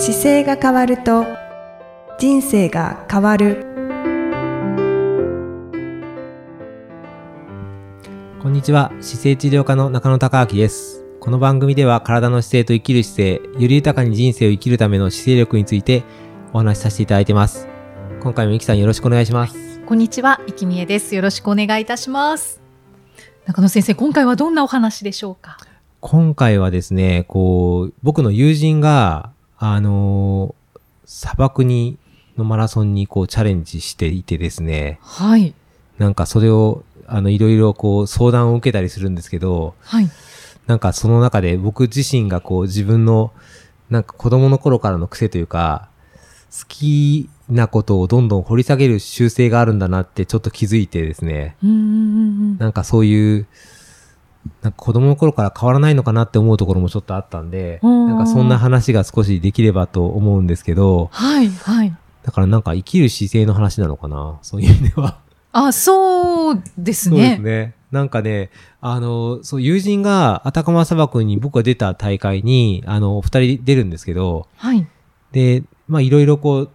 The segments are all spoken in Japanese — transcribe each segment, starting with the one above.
姿勢が変わると人生が変わるこんにちは姿勢治療科の中野孝明ですこの番組では体の姿勢と生きる姿勢より豊かに人生を生きるための姿勢力についてお話しさせていただいてます今回もゆきさんよろしくお願いしますこんにちは、生きみえです。よろしくお願いいたします。中野先生、今回はどんなお話でしょうか？今回はですねこう僕の友人があのー砂漠にのマラソンにこうチャレンジしていてですねはい。なんかそれをあのいろいろこう相談を受けたりするんですけどはい。なんかその中で僕自身がこう自分のなんか子供の頃からの癖というか好きなことをどんどん掘り下げる習性があるんだなってちょっと気づいてですね。なんかそういうなんか子供の頃から変わらないのかなって思うところもちょっとあったんでうんなんかそんな話が少しできればと思うんですけどはい、はい。だからなんか生きる姿勢の話なのかなそういう意味では。あ、そうですそうでね。すね。なんかね、あの、そう、友人がアタカマ砂漠に僕が出た大会に、あの、二人出るんですけど、はい。で、まあ、いろいろこう、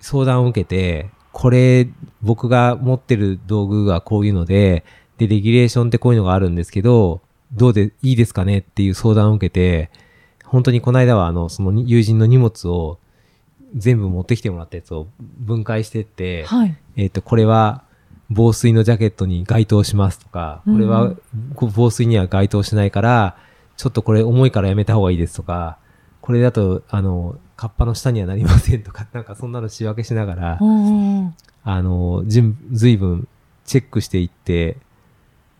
相談を受けて、これ、僕が持ってる道具がこういうので、で、レギュレーションってこういうのがあるんですけど、どうで、いいですかねっていう相談を受けて、本当にこの間は、あの、その友人の荷物を全部持ってきてもらったやつを分解してって、はい。えっ、と、これは防水のジャケットに該当しますとか、これは防水には該当しないから、ちょっとこれ重いからやめた方がいいですとか、これだと、あの、カッパの下にはなりませんとか、なんかそんなの仕分けしながら、あの、随分チェックしていって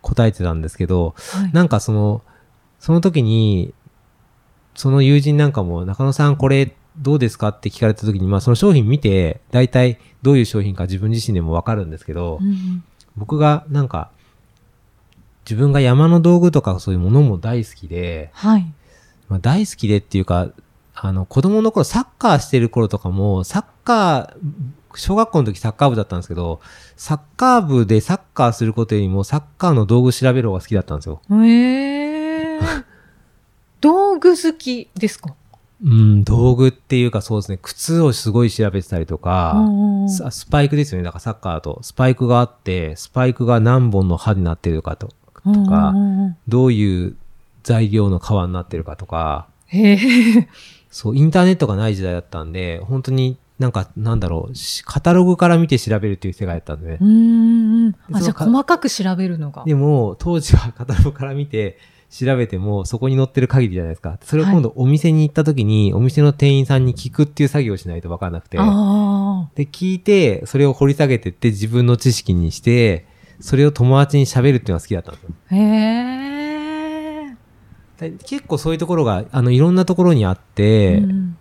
答えてたんですけど、はい。なんかその、その時に、その友人なんかも、中野さんこれどうですかって聞かれた時に、まあその商品見て、大体どういう商品か自分自身でもわかるんですけど、うんうん僕がなんか、自分が山の道具とかそういうものも大好きで、はい。まあ大好きでっていうか、あの、子供の頃サッカーしてる頃とかも、サッカー、小学校の時サッカー部だったんですけど、サッカー部でサッカーすることよりもサッカーの道具調べる方が好きだったんですよ。ええ道具好きですか？うん、道具っていうかそうですね、靴をすごい調べてたりとか、ススパイクですよね、だからサッカーだと。スパイクがあって、スパイクが何本の刃になってるかととか、どういう材料の皮になってるかとか。そう、インターネットがない時代だったんで、本当になんか、なんだろう、しカタログから見て調べるっていう世界だったんでねう。ん。あ、じゃあ細かく調べるのが。でも、当時はカタログから見て、調べても、そこに載ってる限りじゃないですか。それを今度お店に行った時に、お店の店員さんに聞くっていう作業をしないと分かんなくて。あで、聞いて、それを掘り下げてって自分の知識にして、それを友達に喋るっていうのが好きだったんですよ。あ。へえ。で結構そういうところが、あの、いろんなところにあって、うん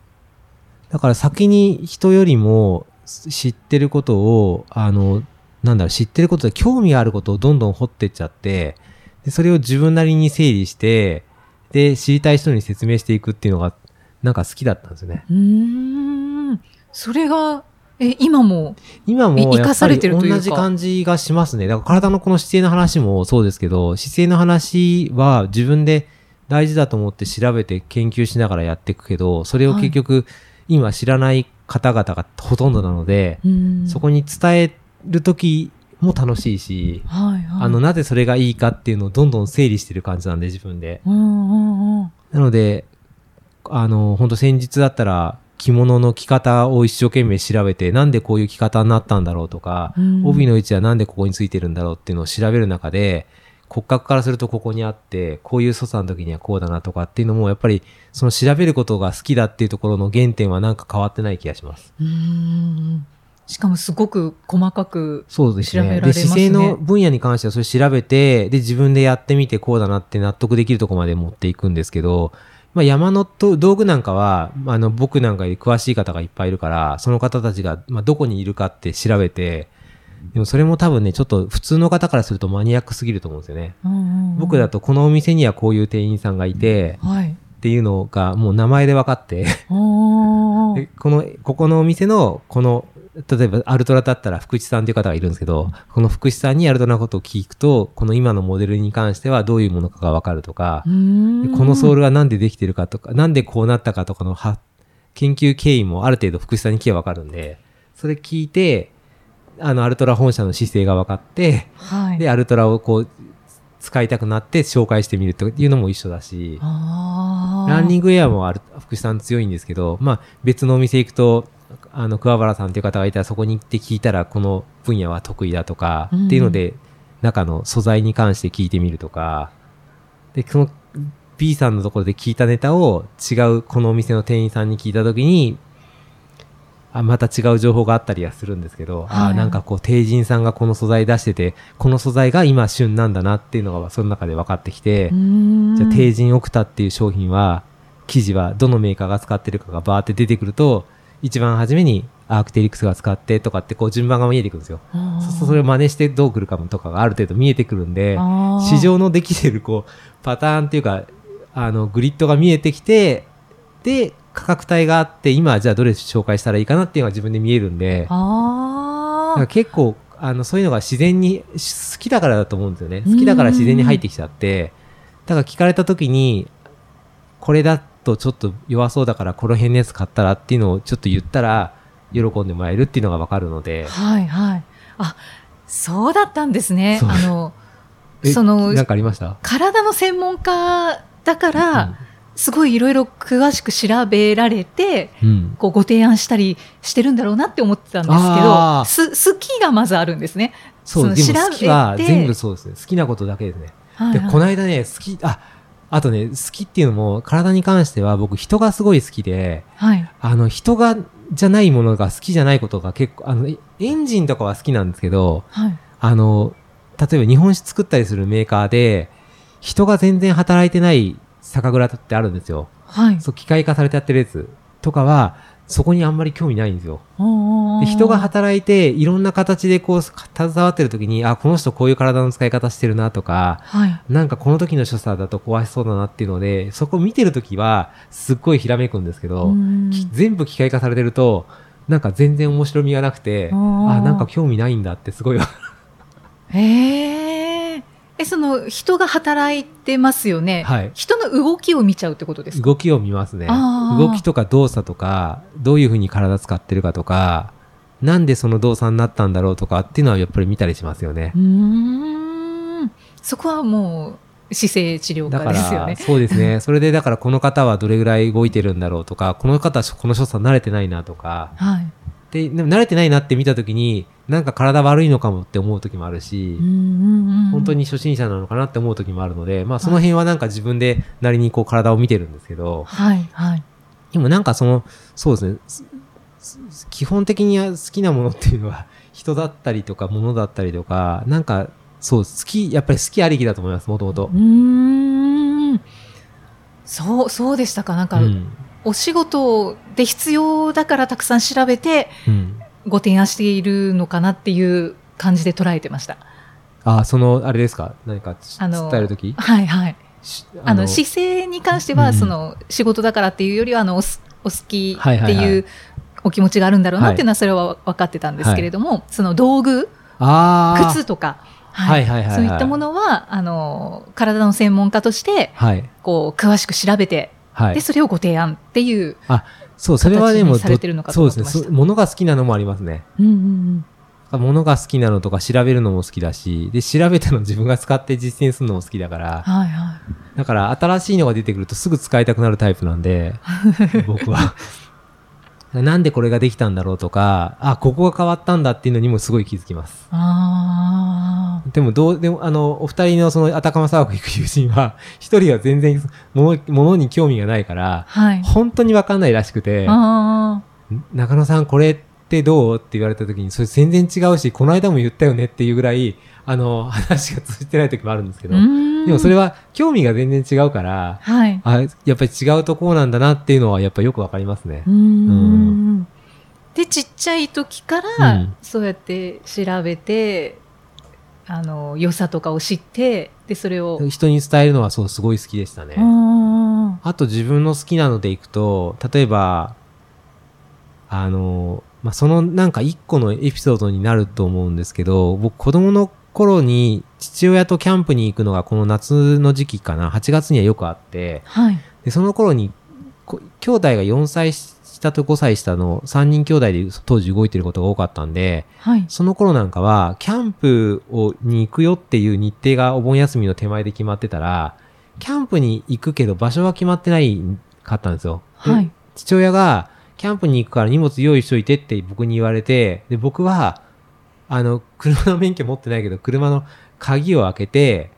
だから先に人よりも知ってることを、あの、なんだろう、知ってることで興味があることをどんどん掘ってっちゃって、でそれを自分なりに整理して、で、知りたい人に説明していくっていうのが、なんか好きだったんですよね。うーん。それが、え、今も、今もえ生かされてるというか同じ感じがしますね。だから体のこの姿勢の話もそうですけど、姿勢の話は自分で大事だと思って調べて研究しながらやっていくけど、それを結局、今知らない方々がほとんどなので、うんそこに伝える時も楽しいし、はいはい。あの、なぜそれがいいかっていうのをどんどん整理してる感じなんで、自分で。うんうんうん。なので、あの、本当先日だったら、着物の着方を一生懸命調べて、なんでこういう着方になったんだろうとか、うん帯の位置はなんでここについてるんだろうっていうのを調べる中で、骨格からするとここにあって、こういう素差の時にはこうだなとかっていうのも、やっぱりその調べることが好きだっていうところの原点はなんか変わってない気がします。うーんしかもすごく細かく。そうですね。調べられますねで、姿勢の分野に関してはそれ調べて、で、自分でやってみてこうだなって納得できるところまで持っていくんですけど、まあ、山のと道具なんかは、まああの、僕なんかより詳しい方がいっぱいいるから、その方たちが、まあ、どこにいるかって調べて、でもそれも多分ね、ちょっと普通の方からするとマニアックすぎると思うんですよね。僕だとこのお店にはこういう店員さんがいて、はい。っていうのがもう名前で分かって、この、ここのお店の、この、例えばアルトラだったら福地さんという方がいるんですけど、この福地さんにアルトラのことを聞くと、この今のモデルに関してはどういうものかがわかるとかこのソールはなんでできてるかとか、なんでこうなったかとかのは研究経緯もある程度福士さんに聞けばわかるんで、それ聞いて、あの、アルトラ本社の姿勢が分かって、はい。で、アルトラをこう、使いたくなって紹介してみるというのも一緒だし、ランニングウェアもある福士さん強いんですけど、まあ別のお店行くと、あの、桑原さんっていう方がいたらそこに行って聞いたらこの分野は得意だとか、うんっていうので、中の素材に関して聞いてみるとか、で、その B さんのところで聞いたネタを違うこのお店の店員さんに聞いたときに、あまた違う情報があったりはするんですけど、あはい。あなんかこう、帝人さんがこの素材出してて、この素材が今旬なんだなっていうのがその中で分かってきて、じゃあ、帝人オクタっていう商品は、生地はどのメーカーが使ってるかがバーって出てくると、一番初めにアークテリクスが使ってとかってこう順番が見えてくるんですよ。そそれを真似してどう来るかもとかがある程度見えてくるんで、市場のできてるこう、パターンっていうか、あの、グリッドが見えてきて、で、価格帯があって、今じゃあどれ紹介したらいいかなっていうのが自分で見えるんで、結構、あの、そういうのが自然に、し好きだからだと思うんですよね。好きだから自然に入ってきちゃって、だから聞かれた時に、これだとちょっと弱そうだからこの辺のやつ買ったらっていうのをちょっと言ったら、喜んでもらえるっていうのがわかるので。あ、はいはい。あ、そうだったんですね。あの、えそのなんかありました？体の専門家だから、すごいいろいろ詳しく調べられて、うん。うんこうご提案したりしてるんだろうなって思ってたんですけど、す、好きがまずあるんですね。そう、好きは全部そうですね。好きなことだけですね。で、はいはいこの間ね、好き、あ、あとね、好きっていうのも、体に関しては僕人がすごい好きで、はい。あの、人が、じゃないものが好きじゃないことが結構、あの、エエンジンとかは好きなんですけど、はい。あの、例えば日本酒作ったりするメーカーで、人が全然働いてない酒蔵ってあるんですよ。はい。そう、機械化されてやってるやつとかは、そこにあんまり興味ないんですよ。で人が働いて、いろんな形でこう、携わってる時に、あ、この人こういう体の使い方してるなとか、はい。なんかこの時の所作だと壊しそうだなっていうので、そこ見てる時は、すっごいひらめくんですけど、全部機械化されてると、なんか全然面白みがなくて、あなんか興味ないんだってすごい、へえ。え、その人が働いてますよね。はい人の動きを見ちゃうってことですか？動きを見ますね。動きとか動作とか、どういうふうに体使ってるかとか、なんでその動作になったんだろうとかっていうのはやっぱり見たりしますよねう。ーん。そこはもう姿勢治療家ですよね。そうですね。それでだからこの方はどれぐらい動いてるんだろうとか、この方はこの所作慣れてないなとか、はい。で、でも慣れてないなって見たときに、なんか体悪いのかもって思う時もあるし、本当に初心者なのかなって思う時もあるので、まあその辺はなんか自分でなりにこう体を見てるんですけど、はいはい。でもなんかその、そうですね、基本的には好きなものっていうのは人だったりとか物だったりとか、なんかそう、好き、やっぱり好きありきだと思います、もともとう。ーん。そう、そうでしたか。なんか、うん。お仕事で必要だからたくさん調べてうん。ご提案しているのかなっていう感じで捉えてました。あ、その、あれですか？何か伝えるときはいはい。あの姿勢に関しては、うん。その仕事だからっていうよりはあのお好きってはいはいはい。いうお気持ちがあるんだろうなっていうのはそれは分かってたんですけれども、その道具靴とか、はいはいはいはい。そういったものはあの体の専門家としてはい。こう詳しく調べて、はいで。それをご提案っていう、そう、それはでも、形にされてるのかとそうですね。物が好きなのもありますね。うんうん物が好きなのとか調べるのも好きだし、で、調べたの 自分が使って実践するのも好きだから、はいはだから新しいのが出てくるとすぐ使いたくなるタイプなんで、僕は。なんでこれができたんだろうとか、あ、ここが変わったんだっていうのにもすごい気づきます。い。あでもどう、でもあの、お二人のその、あたかま砂漠行く友人は、一人は全然物、物に興味がないからあ、、はい。本当にわかんないらしくて、あ中野さんこれってどう？って言われた時に、それ全然違うし、この間も言ったよねっていうぐらい、あの、話が通じてない時もあるんですけあ。ど、うんでもそれは興味が全然違うから、はい。あ、やっぱり違うところなんだなっていうのはやっぱよくわかりますねう。んでちっちゃい時から、うんそうやって調べてあの良さとかを知ってでそれを、人に伝えるのはそう、すごい好きでしたね。うんあと自分の好きなのでいくと、例えば、あの、まあ、そのなんか一個のエピソードになると思うんですけど、僕子供の頃に父親とキャンプに行くのがこの夏の時期かな、8月にはよくあって、はい。で、その頃にこ兄弟が4歳下と5歳下の3人兄弟で当時動いてることが多かったんで、はい。その頃なんかは、キャンプをに行くよっていう日程がお盆休みの手前で決まってたら、キャンプに行くけど場所は決まってないかったんですよ。ではい。父親が、キャンプに行くから荷物用意しといてって僕に言われて、で、僕は、あの、車の免許持ってないけど、車の鍵を開けて、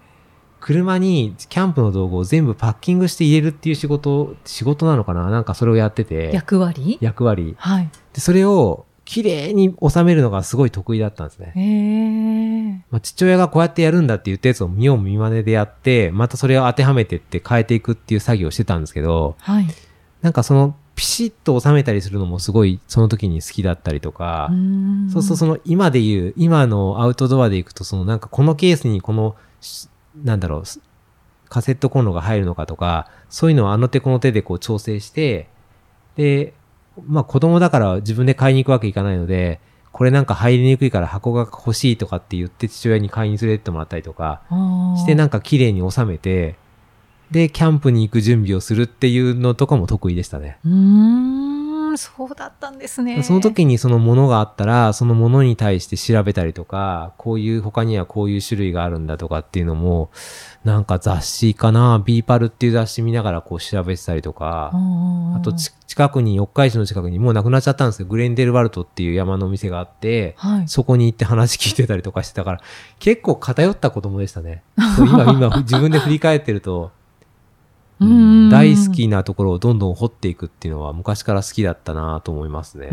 車にキャンプの道具を全部パッキングして入れるっていう仕事、仕事なのかな？なんかそれをやってて、役割？役割。はい。で、それを綺麗に収めるのがすごい得意だったんですね。へえ。まあ、父親がこうやってやるんだって言ったやつを見よう見まねでやって、またそれを当てはめてって変えていくっていう作業をしてたんですけど、はい。なんかそのピシッと収めたりするのもすごいその時に好きだったりとか、そうそうその。の今で言う、今のアウトドアで行くとそのなんかこのケースにこの、しなんだろう、すカセットコンロが入るのかとか、そういうのをあの手この手でこう調整して、で、まあ子供だから自分で買いに行くわけいかないので、これなんか入りにくいから箱が欲しいとかって言って父親に買いに連れてってもらったりとか、してなんか綺麗に収めて、で、キャンプに行く準備をするっていうのとかも得意でしたね。うーん、そうだったんですね。その時にそのものがあったら、そのものに対して調べたりとか、こういう他にはこういう種類があるんだとかっていうのも、なんか雑誌かな、ビーパルっていう雑誌見ながらこう調べてたりとか、ああとち近くに、四日市の近くにもうなくなっちゃったんですけど、グレンデルワルトっていう山のお店があって、はい。そこに行って話聞いてたりとかしてたから、結構偏った子供でしたね。今、今自分で振り返ってると、うん大好きなところをどんどん掘っていくっていうのは昔から好きだったなと思いますね。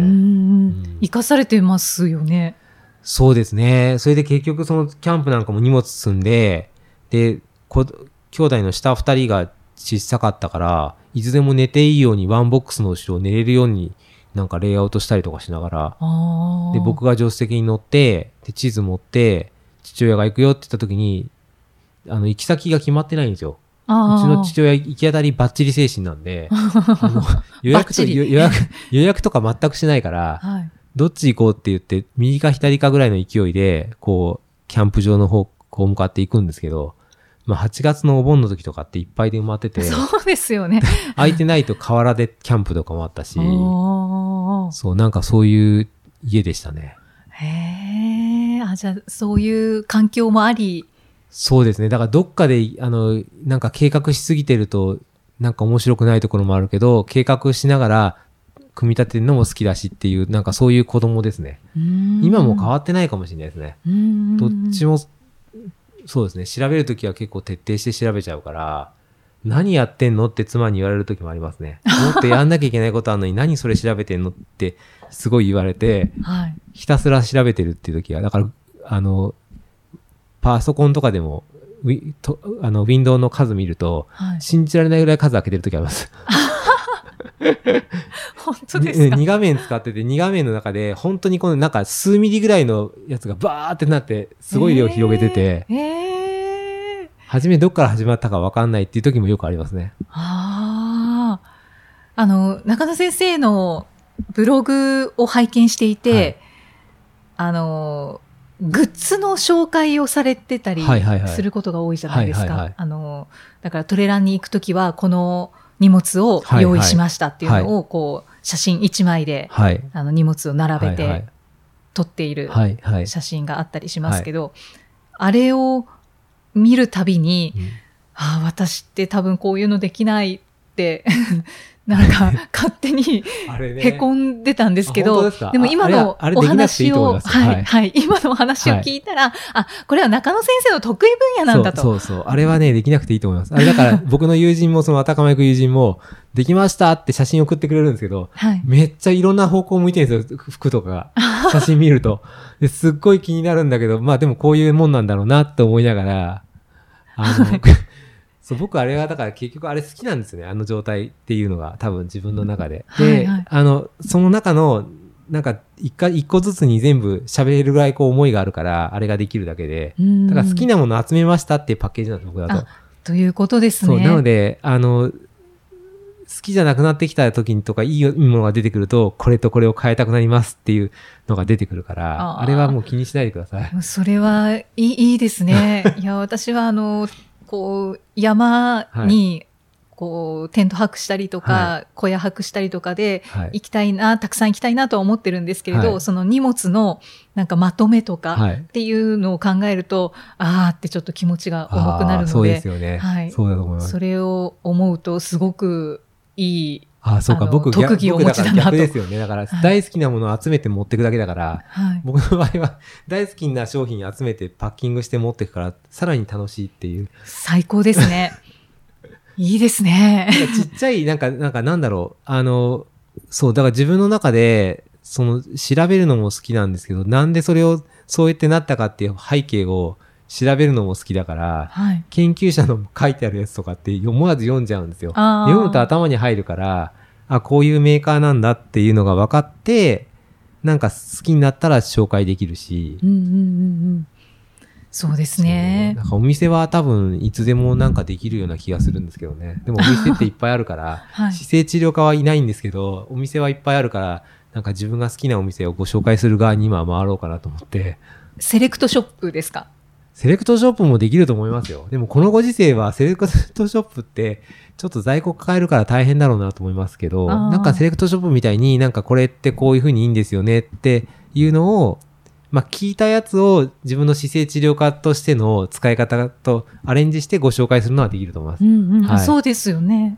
生かされてますよね。そうですね。それで結局そのキャンプなんかも荷物積んで、で、こ兄弟の下二人が小さかったから、いつでも寝ていいようにワンボックスの後ろを寝れるようになんかレイアウトしたりとかしながら、あで、僕が助手席に乗って、で、地図持って、父親が行くよって言った時に、あの、行き先が決まってないんですよ。うちの父親行き当たりバッタリ精神なんで、予約と予予約、予約とか全くしないから、はい。どっち行こうって言って、右か左かぐらいの勢いで、こう、キャンプ場の方向向かっていくんですけど、まあ8月のお盆の時とかっていっぱいで埋まってて、そうですよね。空いてないと河原でキャンプとかもあったし、そう、なんかそういう家でしたね。へえ。あ、じゃあ、そういう環境もあり。そうですね。だからどっかで、あの、なんか計画しすぎてると、なんか面白くないところもあるけど、計画しながら、組み立てるのも好きだしっていう、なんかそういう子供ですね。今も変わってないかもしれないですね。うんどっちも、そうですね。調べるときは結構徹底して調べちゃうから、何やってんのって妻に言われるときもありますね。もっとやんなきゃいけないことあるのに何それ調べてんのってすごい言われて、はい。ひたすら調べてるっていうときは、だから、あの、パソコンとかでも、ウィとあの、ウィンドウの数見ると、はい。信じられないぐらい数開けてるときあります。本当ですか？2画面使ってて、2画面の中で、本当にこのなんか数ミリぐらいのやつがバーってなって、すごい量広げてて、へえ。へえ初めどっから始まったかわかんないっていう時もよくありますね。ああ。あの、中野先生のブログを拝見していて、はいあの、グッズの紹介をされてたりすることが多いじゃないですか。あの、だからトレランに行くときは、この荷物を用意しましたっていうのを、こう、写真1枚で、はい。あの、荷物を並べはいて撮っている。写真があったりしますけど、あれを見るたびに、うん。ああ、私って多分こういうのできないって、なんか勝手に。へこんでたんですけど、ですか？も今のお話を、はい、はいはい、今のお話を聞いたら、あ、これは中野先生の得意分野なんだと。そうそうそう。あれはね、できなくていいと思います。あれだから、僕の友人も、その、あたかま行く友人も、できましたって写真送ってくれるんですけど、はい。めっちゃいろんな方向向いてるんですよ、服とかが。写真見ると。ですっごい気になるんだけど、まあでもこういうもんなんだろうなって思いながら、あの、そう、僕あれはだから結局あれ好きなんですよね、あの状態っていうのが多分自分の中で。で、はいはいあの、その中の、なんか一回、一個ずつに全部喋れるぐらいこう思いがあるから、あれができるだけで。だから好きな。なもの集めましたっていうパッケージなんです、僕だとあ。ということですね。なので、あの、好きじゃなくなってきた時にとか、いいものが出てくると、これとこれを変えたくなりますっていうのが出てくるから、あれはもう気にしないでください。それはいいいいですね。いや、私はあの、こう、山に、こう、テント泊したりとか、は小屋泊したりとかで、はい。行きたいな、たくさん行きたいなとは思ってるんですけれど、はいその荷物のなんかまとめとかはいっていうのを考えると、あーってちょっと気持ちが重くなるのあーそうでですよね。はいそうだと思いますそ。れを思うとすごくいい。あ、そうか、僕、特技をお持ちだなとですよね。だから、はい大好きなものを集めて持っていくだけだから、はい。僕の場合は、大好きな商品集めてパッキングして持っていくから、さらに楽しいっていう。最高ですね。いいですね。ちっちゃい、なんか、なんかなんだろう。あの、そう、だから自分の中で、その、調べるのも好きなんですけど、なんでそれを、そうやってなったかっていう背景を調べるのも好きだから、はい。研究者の書いてあるやつとかって思わず読んじゃうんですよ。読むと頭に入るから、あ、こういうメーカーなんだっていうのが分かって、なんか好きになったら紹介できるし。うんうんうんうん。そうですね。なんかお店は多分いつでもなんかできるような気がするんですけどね。でもお店っていっぱいあるから、はい。姿勢治療科はいないんですけど、お店はいっぱいあるから、なんか自分が好きなお店をご紹介する側に今回ろうかなと思って、セレクトショップですか？セレクトショップもできると思いますよ。でもこのご時世はセレクトショップってちょっと在庫抱えるから大変だろうなと思いますけど、なんかセレクトショップみたいになんかこれってこういう風にいいんですよねっていうのを、まあ聞いたやつを自分の姿勢治療科としての使い方とアレンジしてご紹介するのはできると思います。んうんはいそうですよね。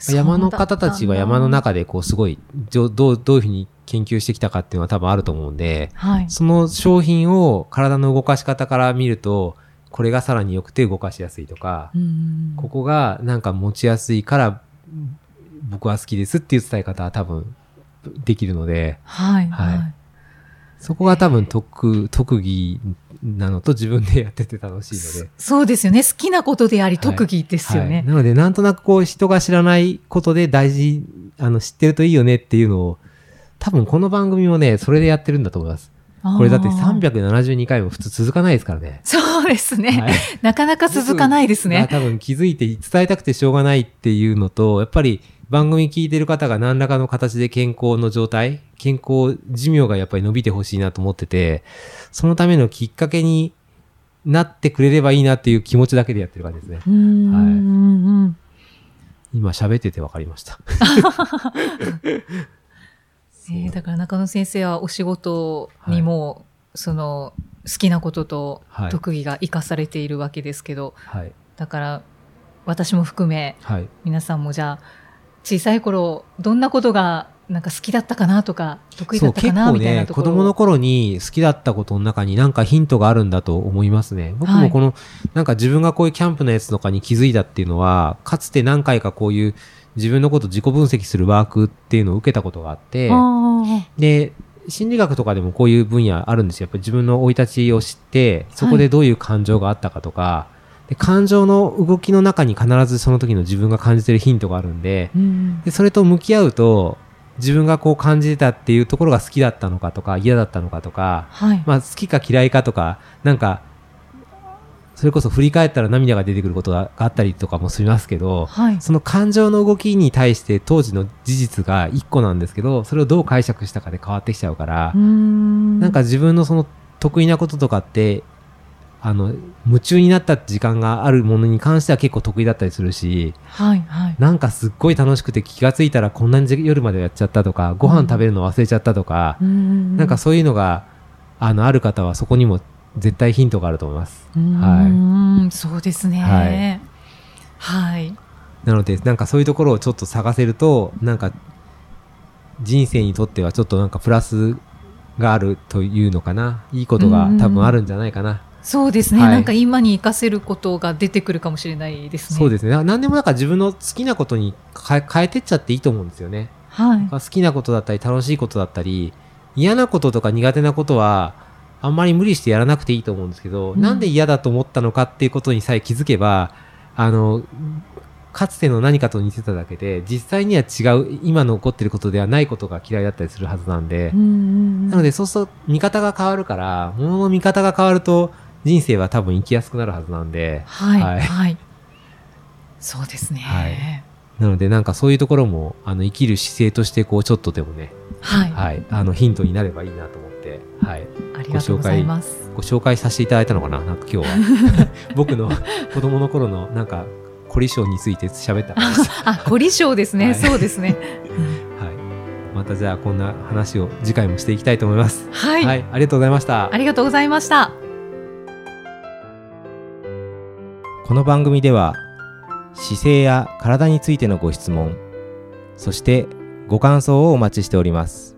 山の方たちは山の中中でこうすごいどうどういうふうに研究してきたかっていうのは多分あると思うんで、はい。その商品を体の動かし方から見ると、これがさらに良くて動かしやすいとか、うんここがなんか持ちやすいから僕は好きですっていう伝え方は多分できるので、はい。はいはい。そこが多分特特技なのと自分でやってて楽しいので。そうですよね。好きなことでありはい特技ですよはいね。なので、なんとなくこう人が知らないことで大事、あの知ってるといいよねっていうのを、多分この番組もね、それでやってるんだと思います。これだってあー372回も普通続かないですからね。そうですね。はい なかなか続かないですね。多分気づいて伝えたくてしょうがないっていうのと、やっぱり番組聞いてる方が何らかの形で健康の状態、健康寿命がやっぱり伸びてほしいなと思ってて、そのためのきっかけになってくれればいいなっていう気持ちだけでやってる感じですね。うんうんうんうん今喋ってて分かりました。えーだから中野先生はお仕事にも、その好きなこととはい特技が生かされているわけですけど、はい。だから私も含めはい。皆さんもじゃあ小さい頃どんなことがなんか好きだったかなとか得意だったかなみたいなところ子供の頃に好きだったことの中になんかヒントがあるんだと思いますね。僕はいもこの、なんか自分がこういうキャンプのやつとかに気づいたっていうのは、かつて何回かこういう自分のこと自己分析するワークっていうのを受けたことがあって、あで、心理学とかでもこういう分野あるんですよ。やっぱり自分の生い立ちを知って、そこでどういう感情があったかとか、で感情の動きの中に必ずその時の自分が感じてるヒントがあるんで、ーうん。でそれと向き合うと自分がこう感じてたっていうところが好きだったのかとか嫌だったのかとか、はい、まあ、好きか嫌いかとかなんかそれこそ振り返ったら涙が出てくることがあったりとかもしますけどはい、その感情の動きに対して当時の事実が1個なんですけどそれをどう解釈したかで変わってきちゃうから、ん。なんか自分のその得意なこととかってあの夢中になった時間があるものに関しては結構得意だったりするしはいはい。なんかすっごい楽しくて気がついたらこんなに夜までやっちゃったとか、ご飯食べるの忘れちゃったとか、ななんかそういうのが、あの、ある方はそこにも絶対ヒントがあると思います。は、い、そうですねはいはい、なので、なんかそういうところをちょっと探せると、なんか、人生にとってはちょっとなんかプラスがあるというのかな。いいことが多分あるんじゃないかな。そうですね、はいなんか今に生かせることが出てくるかもしれないですねそうですね。ななんでもなんか自分の好きなことに変え変えてっちゃっていいと思うんですよね。はい好きなことだったり楽しいことだったり嫌なこととか苦手なことはあんまり無理してやらなくていいと思うんですけど、うん。なんで嫌だと思ったのかっていうことにさえ気づけばあのかつての何かと似てただけで実際には違う今の起こってることではないことが嫌いだったりするはずなんで、なのでそうすると見方が変わるから物の見方が変わると人生は多分生きやすくなるはずなんで。はい、ははいい、そうですね。はい。なのでなんかそういうところもあの生きる姿勢としてこうちょっとでもね、はい、はい、あのヒントになればいいなと思って、はい、ありがとうございます。ご紹介させていただいたのかな？なんか今日は 僕の子供の頃のなんかこ凝り性について喋った あ、凝り性ですね。はいそうですね。はい。またじゃあこんな話を次回もしていきたいと思います。はい。はい、ありがとうございましたあ。りがとうございました。この番組では姿勢や体についてのご質問そしてご感想をお待ちしております